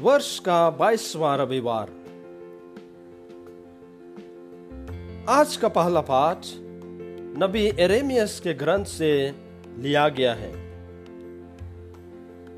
वर्ष का बाईसवां रविवार। आज का पहला पाठ नबी एरेमियस के ग्रंथ से लिया गया है।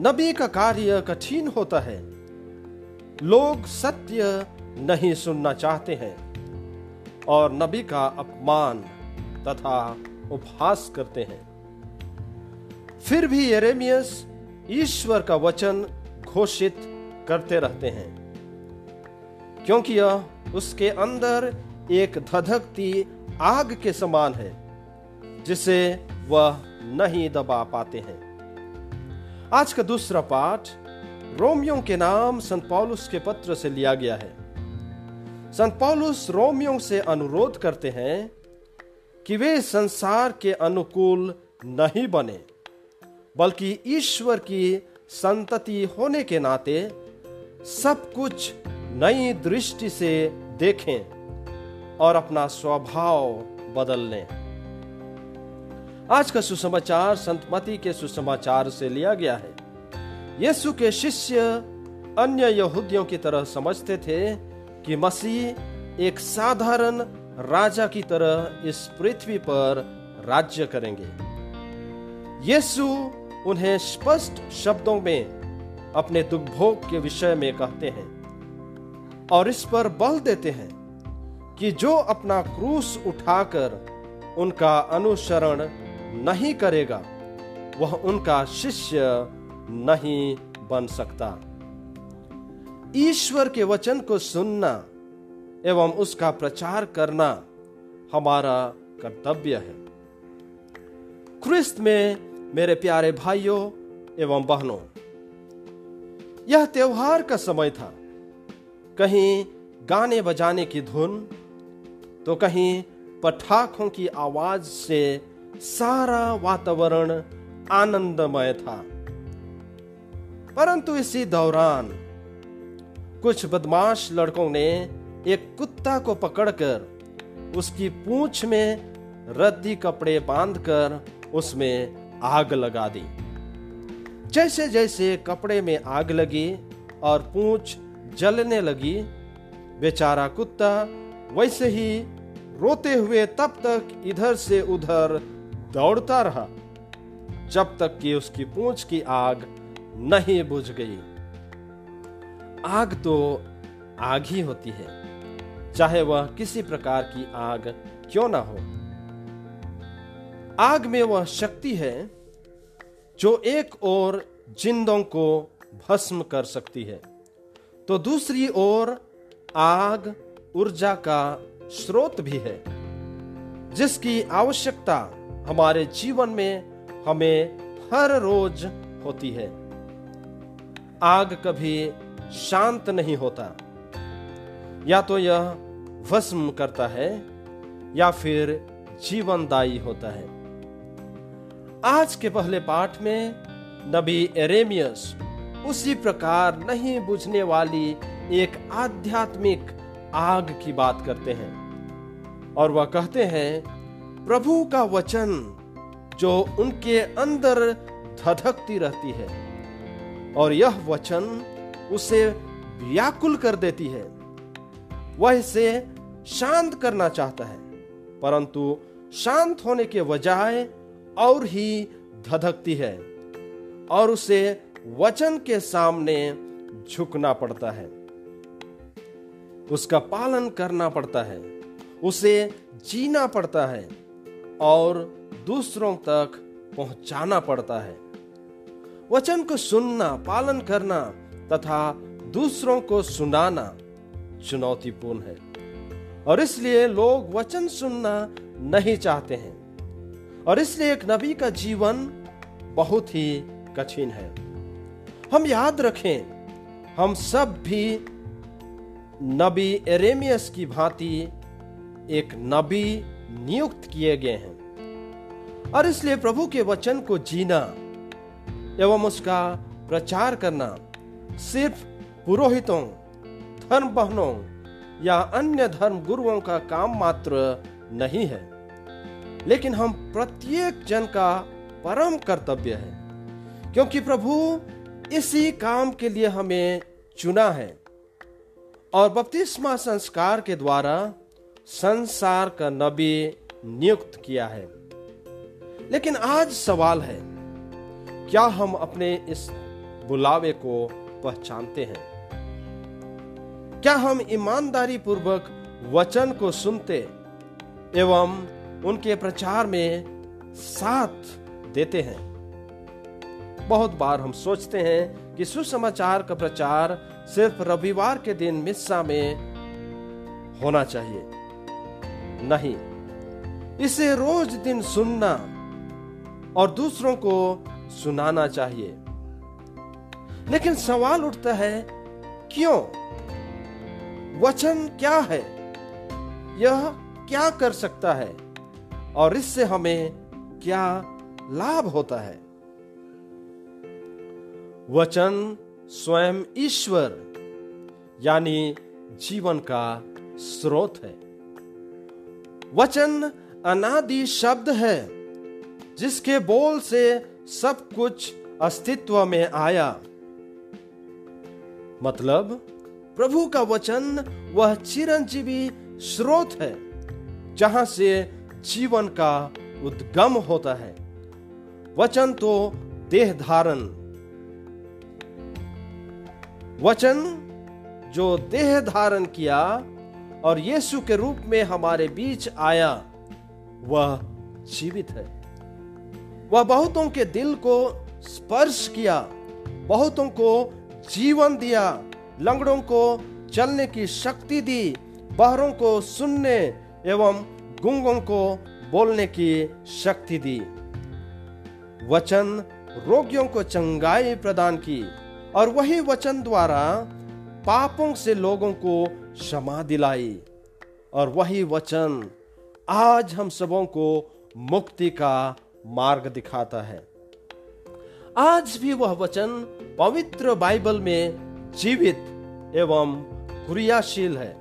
नबी का कार्य कठिन होता है। लोग सत्य नहीं सुनना चाहते हैं और नबी का अपमान तथा उपहास करते हैं। फिर भी एरेमियस ईश्वर का वचन घोषित करते रहते हैं। क्योंकि यह उसके अंदर एक धधकती आग के समान है, जिसे वह नहीं दबा पाते हैं। आज का दूसरा पाठ रोमियो के नाम संत पौलुस के पत्र से लिया गया है। संत पौलुस रोमियो से अनुरोध करते हैं कि वे संसार के अनुकूल नहीं बने, बल्कि ईश्वर की संतति होने के नाते सब कुछ नई दृष्टि से देखें और अपना स्वभाव बदल लें। आज का सुसमाचार संत मती के सुसमाचार से लिया गया है। यीशु के शिष्य अन्य यहूदियों की तरह समझते थे कि मसीह एक साधारण राजा की तरह इस पृथ्वी पर राज्य करेंगे। यीशु उन्हें स्पष्ट शब्दों में अपने दुर्भोग के विषय में कहते हैं और इस पर बल देते हैं कि जो अपना क्रूस उठाकर उनका अनुसरण नहीं करेगा, वह उनका शिष्य नहीं बन सकता। ईश्वर के वचन को सुनना एवं उसका प्रचार करना हमारा कर्तव्य है। क्रिस्त में मेरे प्यारे भाइयों एवं बहनों यह त्योहार का समय था। कहीं गाने बजाने की धुन तो कहीं पटाखों की आवाज़ से सारा वातावरण आनंदमय था। परंतु इसी दौरान कुछ बदमाश लड़कों ने एक कुत्ता को पकड़कर उसकी पूंछ में रद्दी कपड़े बांधकर उसमें आग लगा दी। जैसे जैसे कपड़े में आग लगी और पूंछ जलने लगी, बेचारा कुत्ता वैसे ही रोते हुए तब तक इधर से उधर दौड़ता रहा, जब तक कि उसकी पूंछ की आग नहीं बुझ गई। आग तो आग ही होती है, चाहे वह किसी प्रकार की आग क्यों ना हो। आग में वह शक्ति है जो एक ओर जिंदों को भस्म कर सकती है तो दूसरी ओर आग ऊर्जा का स्रोत भी है, जिसकी आवश्यकता हमारे जीवन में हमें हर रोज होती है। आग कभी शांत नहीं होता, या तो यह भस्म करता है, या फिर जीवनदायी होता है। आज के पहले पाठ में नबी एरेमियस उसी प्रकार नहीं बुझने वाली एक आध्यात्मिक आग की बात करते हैं। और वह कहते हैं, प्रभु का वचन जो उनके अंदर धधकती रहती है, और यह वचन उसे व्याकुल कर देती है। वह इसे शांत करना चाहता है, परंतु शांत होने के बजाय और ही धधकती है, और उसे वचन के सामने झुकना पड़ता है। उसका पालन करना पड़ता है, उसे जीना पड़ता है, और दूसरों तक पहुंचाना पड़ता है। वचन को सुनना, पालन करना तथा दूसरों को सुनाना चुनौतीपूर्ण है, और इसलिए लोग वचन सुनना नहीं चाहते हैं। और इसलिए एक नबी का जीवन बहुत ही कठिन है। हम याद रखें, हम सब भी नबी एरेमियस की भांति एक नबी नियुक्त किए गए हैं। और इसलिए प्रभु के वचन को जीना एवं उसका प्रचार करना सिर्फ़ पुरोहितों धर्म बहनों या अन्य धर्म गुरुओं का काम मात्र नहीं है। लेकिन हम प्रत्येक जन का परम कर्तव्य है, क्योंकि प्रभु इसी काम के लिए हमें चुना है और बपतिस्मा संस्कार के द्वारा संसार का नबी नियुक्त किया है। लेकिन आज सवाल है, क्या हम अपने इस बुलावे को पहचानते हैं? क्या हम ईमानदारी पूर्वक वचन को सुनते एवं उनके प्रचार में साथ देते हैं। बहुत बार हम सोचते हैं कि सुसमाचार का प्रचार सिर्फ़ रविवार के दिन मिस्सा में होना चाहिए। नहीं, इसे रोज दिन सुनना और दूसरों को सुनाना चाहिए। लेकिन सवाल उठता है, क्यों? वचन क्या है? यह क्या कर सकता है? और इससे हमें क्या लाभ होता है? वचन स्वयं ईश्वर, यानी जीवन का स्रोत है। वचन अनादि शब्द है, जिसके बोल से सब कुछ अस्तित्व में आया। मतलब प्रभु का वचन वह चिरंजीवी स्रोत है, जहाँ से जीवन का उद्गम होता है। वचन तो देह धारण। वचन जो देह धारण किया और यीशु के रूप में हमारे बीच आया, वह जीवित है। वह बहुतों के दिल को स्पर्श किया, बहुतों को जीवन दिया, लंगड़ों को चलने की शक्ति दी, बहरों को सुनने एवं गुंगों को बोलने की शक्ति दी। वचन रोगियों को चंगाई प्रदान की और वही वचन द्वारा पापों से लोगों को क्षमा दिलाई। और वही वचन आज हम सबों को मुक्ति का मार्ग दिखाता है। आज भी वह वचन पवित्र बाइबल में जीवित एवं क्रियाशील है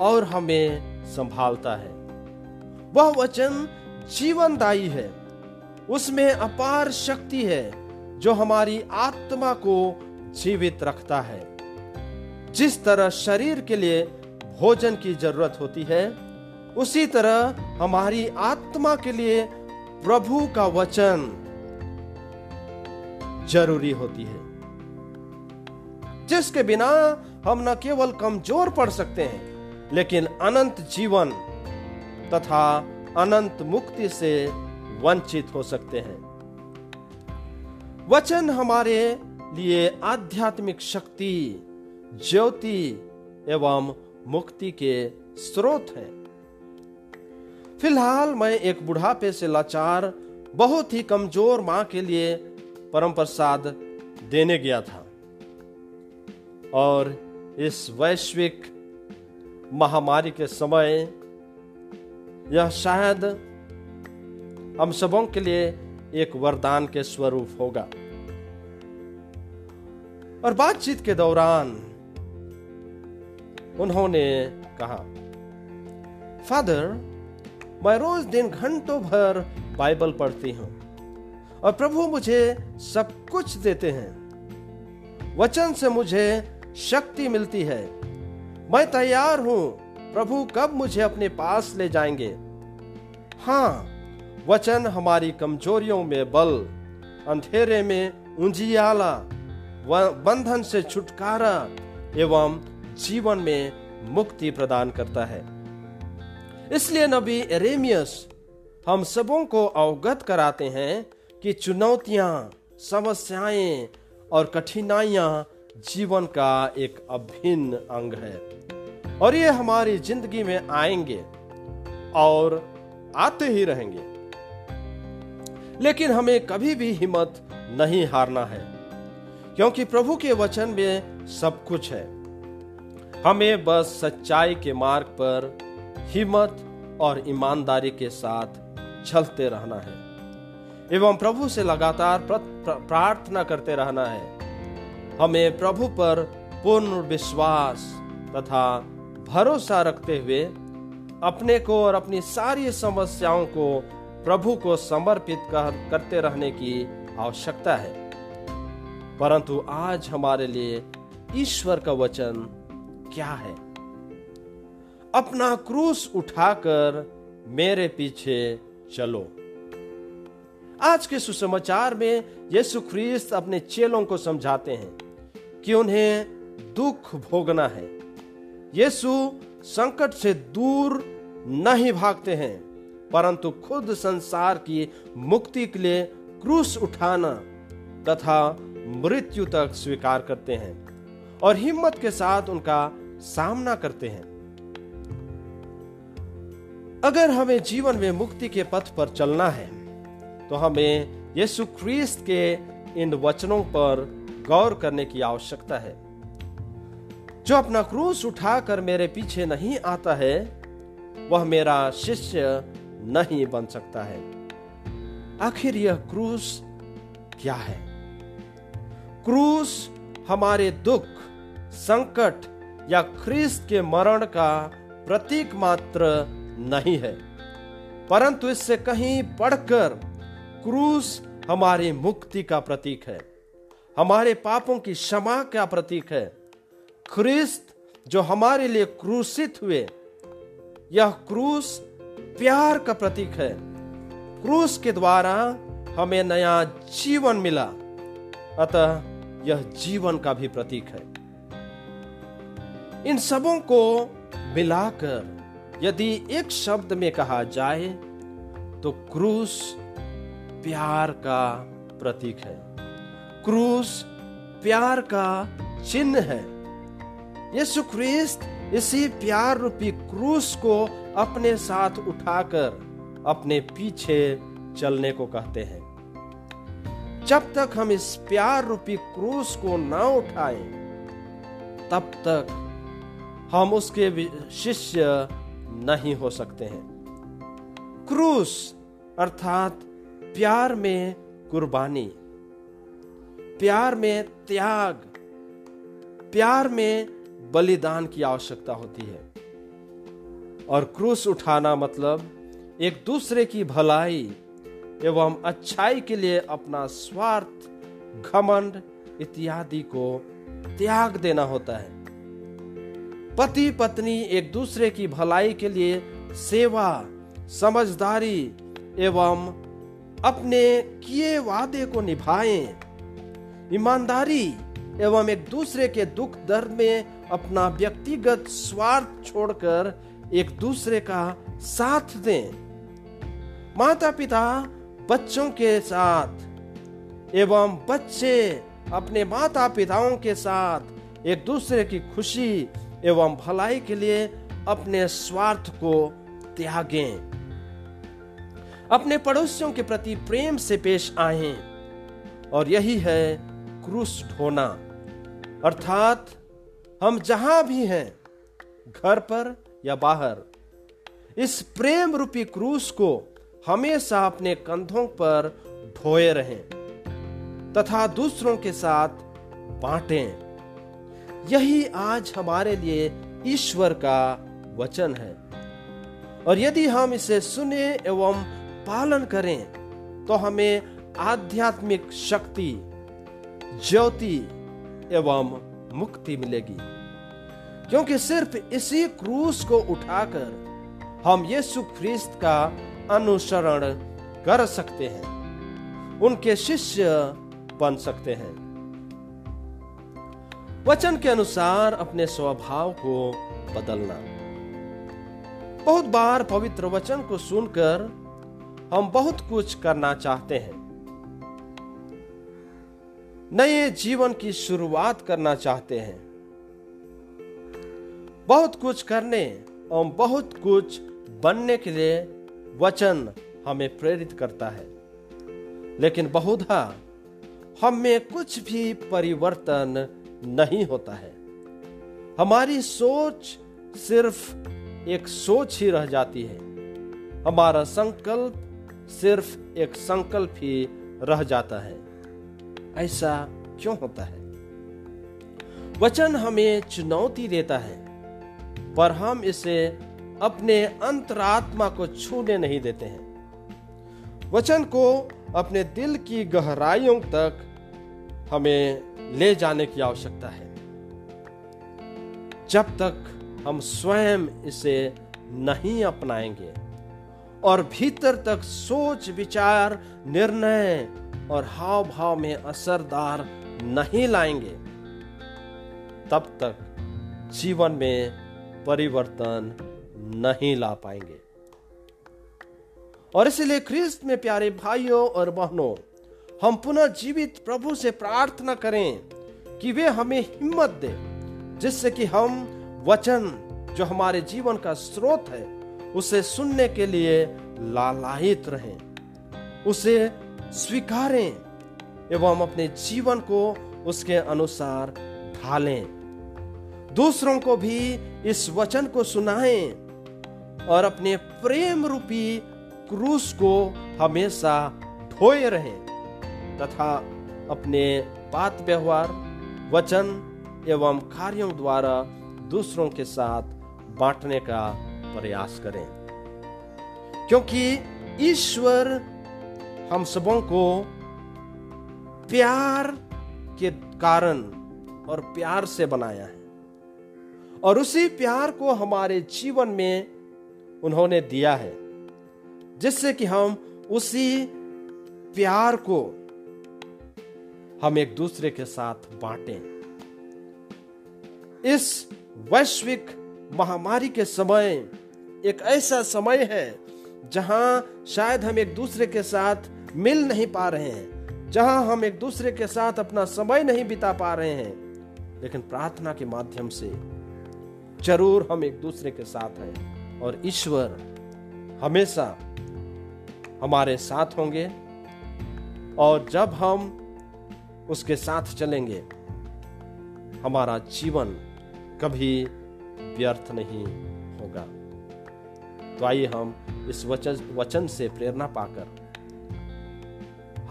और हमें संभालता है। वह वचन जीवनदायी है। उसमें अपार शक्ति है, जो हमारी आत्मा को जीवित रखता है। जिस तरह शरीर के लिए भोजन की ज़रूरत होती है, उसी तरह हमारी आत्मा के लिए प्रभु का वचन ज़रूरी होती है। जिसके बिना हम न केवल कमज़ोर पड़ सकते हैं, लेकिन अनंत जीवन तथा अनंत मुक्ति से वंचित हो सकते हैं। वचन हमारे लिए आध्यात्मिक शक्ति, ज्योति एवं मुक्ति के स्रोत है। फ़िलहाल मैं एक बुढ़ापे से लाचार, बहुत ही कमज़ोर माँ के लिए परम प्रसाद देने गया था। और इस वैश्विक महामारी के समय यह शायद हम सबों के लिए एक वरदान के स्वरूप होगा। और बातचीत के दौरान उन्होंने कहा, फादर, मैं रोज दिन घंटों भर बाइबल पढ़ती हूँ और प्रभु मुझे सब कुछ देते हैं। वचन से मुझे शक्ति मिलती है। मैं तैयार हूँ, प्रभु कब मुझे अपने पास ले जाएँगे हाँ वचन हमारी कमजोरियों में बल, अंधेरे में उंजियाला बंधन से छुटकारा एवं जीवन में मुक्ति प्रदान करता है। इसलिए नबी एरेमियस हम सबों को अवगत कराते हैं कि चुनौतियाँ, समस्याएँ और कठिनाइयाँ जीवन का एक अभिन्न अंग है और ये हमारी ज़िंदगी में आएँगे और आते ही रहेंगे। लेकिन हमें कभी भी हिम्मत नहीं हारना है, क्योंकि प्रभु के वचन में सब कुछ है। हमें बस सच्चाई के मार्ग पर हिम्मत और ईमानदारी के साथ चलते रहना है, एवं प्रभु से लगातार प्रार्थना करते रहना है। हमें प्रभु पर पूर्ण विश्वास तथा भरोसा रखते हुए अपने को और अपनी सारी समस्याओं को प्रभु को समर्पित कर, करते रहने की आवश्यकता है। परंतु आज हमारे लिए ईश्वर का वचन क्या है? अपना क्रूस उठाकर मेरे पीछे चलो। आज के सुसमाचार में यीशु ख्रीस्त अपने चेलों को समझाते हैं कि उन्हें दुख भोगना है। यीशु संकट से दूर नहीं भागते हैं, परंतु खुद संसार की मुक्ति के लिए क्रूस उठाना तथा मृत्यु तक स्वीकार करते हैं और हिम्मत के साथ उनका सामना करते हैं। अगर हमें जीवन में मुक्ति के पथ पर चलना है तो हमें यीशु ख्रीस्त के इन वचनों पर गौर करने की आवश्यकता है। जो अपना क्रूस उठाकर मेरे पीछे नहीं आता है, वह मेरा शिष्य नहीं बन सकता है। आखिर यह क्रूस क्या है? क्रूस हमारे दुख, संकट या ख्रीस्त के मरण का प्रतीक मात्र नहीं है। परंतु इससे कहीं पढ़कर क्रूस हमारी मुक्ति का प्रतीक है। हमारे पापों की क्षमा का प्रतीक है। ख्रिस्त जो हमारे लिए क्रूसित हुए, यह क्रूस प्यार का प्रतीक है। क्रूस के द्वारा हमें नया जीवन मिला, अतः यह जीवन का भी प्रतीक है। इन सबों को मिलाकर यदि एक शब्द में कहा जाए तो क्रूस प्यार का प्रतीक है। क्रूस प्यार का चिन्ह है। यीशु ख्रिस्त इसी प्यार रूपी क्रूस को अपने साथ उठाकर अपने पीछे चलने को कहते हैं। जब तक हम इस प्यार रूपी क्रूस को ना उठाएँ, तब तक हम उसके शिष्य नहीं हो सकते हैं। क्रूस अर्थात प्यार में कुर्बानी, प्यार में त्याग, प्यार में बलिदान की आवश्यकता होती है। और क्रूस उठाना मतलब एक दूसरे की भलाई एवं अच्छाई के लिए अपना स्वार्थ, घमंड इत्यादि को त्याग देना होता है। पति पत्नी एक दूसरे की भलाई के लिए सेवा, समझदारी एवं अपने किए वादे को निभाएँ। ईमानदारी एवं एक दूसरे के दुख दर्द में अपना व्यक्तिगत स्वार्थ छोड़कर एक दूसरे का साथ दें। माता पिता बच्चों के साथ एवं बच्चे अपने माता पिताओं के साथ एक दूसरे की खुशी एवं भलाई के लिए अपने स्वार्थ को त्यागें। अपने पड़ोसियों के प्रति प्रेम से पेश आए और यही है क्रूस ढोना। अर्थात हम जहाँ भी हैं, घर पर या बाहर, इस प्रेम रूपी क्रूस को हमेशा अपने कंधों पर ढोए रहें, तथा दूसरों के साथ बांटें। यही आज हमारे लिए ईश्वर का वचन है। और यदि हम इसे सुने एवं पालन करें तो हमें आध्यात्मिक शक्ति, ज्योति एवं मुक्ति मिलेगी। क्योंकि सिर्फ़ इसी क्रूस को उठाकर हम यीशु ख्रिस्त का अनुसरण कर सकते हैं। उनके शिष्य बन सकते हैं। वचन के अनुसार अपने स्वभाव को बदलना। बहुत बार पवित्र वचन को सुनकर हम बहुत कुछ करना चाहते हैं। नए जीवन की शुरुआत करना चाहते हैं। बहुत कुछ करने और बहुत कुछ बनने के लिए वचन हमें प्रेरित करता है। लेकिन बहुधा हम कुछ भी परिवर्तन नहीं होता है। हमारी सोच सिर्फ़ एक सोच ही रह जाती है। हमारा संकल्प सिर्फ़ एक संकल्प ही रह जाता है। ऐसा क्यों होता है? वचन हमें चुनौती देता है, पर हम इसे अपने अंतरात्मा को छूने नहीं देते हैं। वचन को अपने दिल की गहराइयों तक हमें ले जाने की आवश्यकता है। जब तक हम स्वयं इसे नहीं अपनाएँगे और भीतर तक सोच, विचार, निर्णय और हाव भाव में असरदार नहीं लाएँगे। तब तक जीवन में परिवर्तन नहीं ला पाएँगे। और इसलिए ख्रिस्त में प्यारे भाइयों और बहनों, हम पुनः जीवित प्रभु से प्रार्थना करें कि वे हमें हिम्मत दे, जिससे कि हम वचन जो हमारे जीवन का स्रोत है, उसे सुनने के लिए लालायित रहें। उसे स्वीकारें एवं अपने जीवन को उसके अनुसार ढालें। दूसरों को भी इस वचन को सुनाएँ और अपने प्रेम रूपी क्रूस को हमेशा ढोए रहें तथा अपने बात व्यवहार, वचन एवं कार्यों द्वारा दूसरों के साथ बांटने का प्रयास करें। क्योंकि ईश्वर हम सबों को प्यार के कारण और प्यार से बनाया है। और उसी प्यार को हमारे जीवन में उन्होंने दिया है, जिससे कि हम उसी प्यार को हम एक दूसरे के साथ बांटें। इस वैश्विक महामारी के समय एक ऐसा समय है जहाँ शायद हम एक दूसरे के साथ मिल नहीं पा रहे हैं, जहाँ हम एक दूसरे के साथ अपना समय नहीं बिता पा रहे हैं। लेकिन प्रार्थना के माध्यम से ज़रूर हम एक दूसरे के साथ हैं और ईश्वर हमेशा हमारे साथ होंगे और जब हम उसके साथ चलेंगे, हमारा जीवन कभी व्यर्थ नहीं होगा। तो आइए हम इस वचन वचन से प्रेरणा पाकर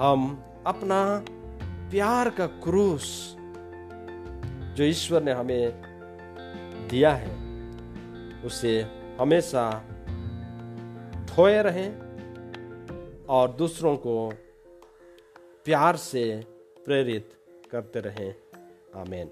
हम अपना प्यार का क्रूस जो ईश्वर ने हमें दिया है, उसे हमेशा ठोए रहें और दूसरों को प्यार से प्रेरित करते रहें। आमेन।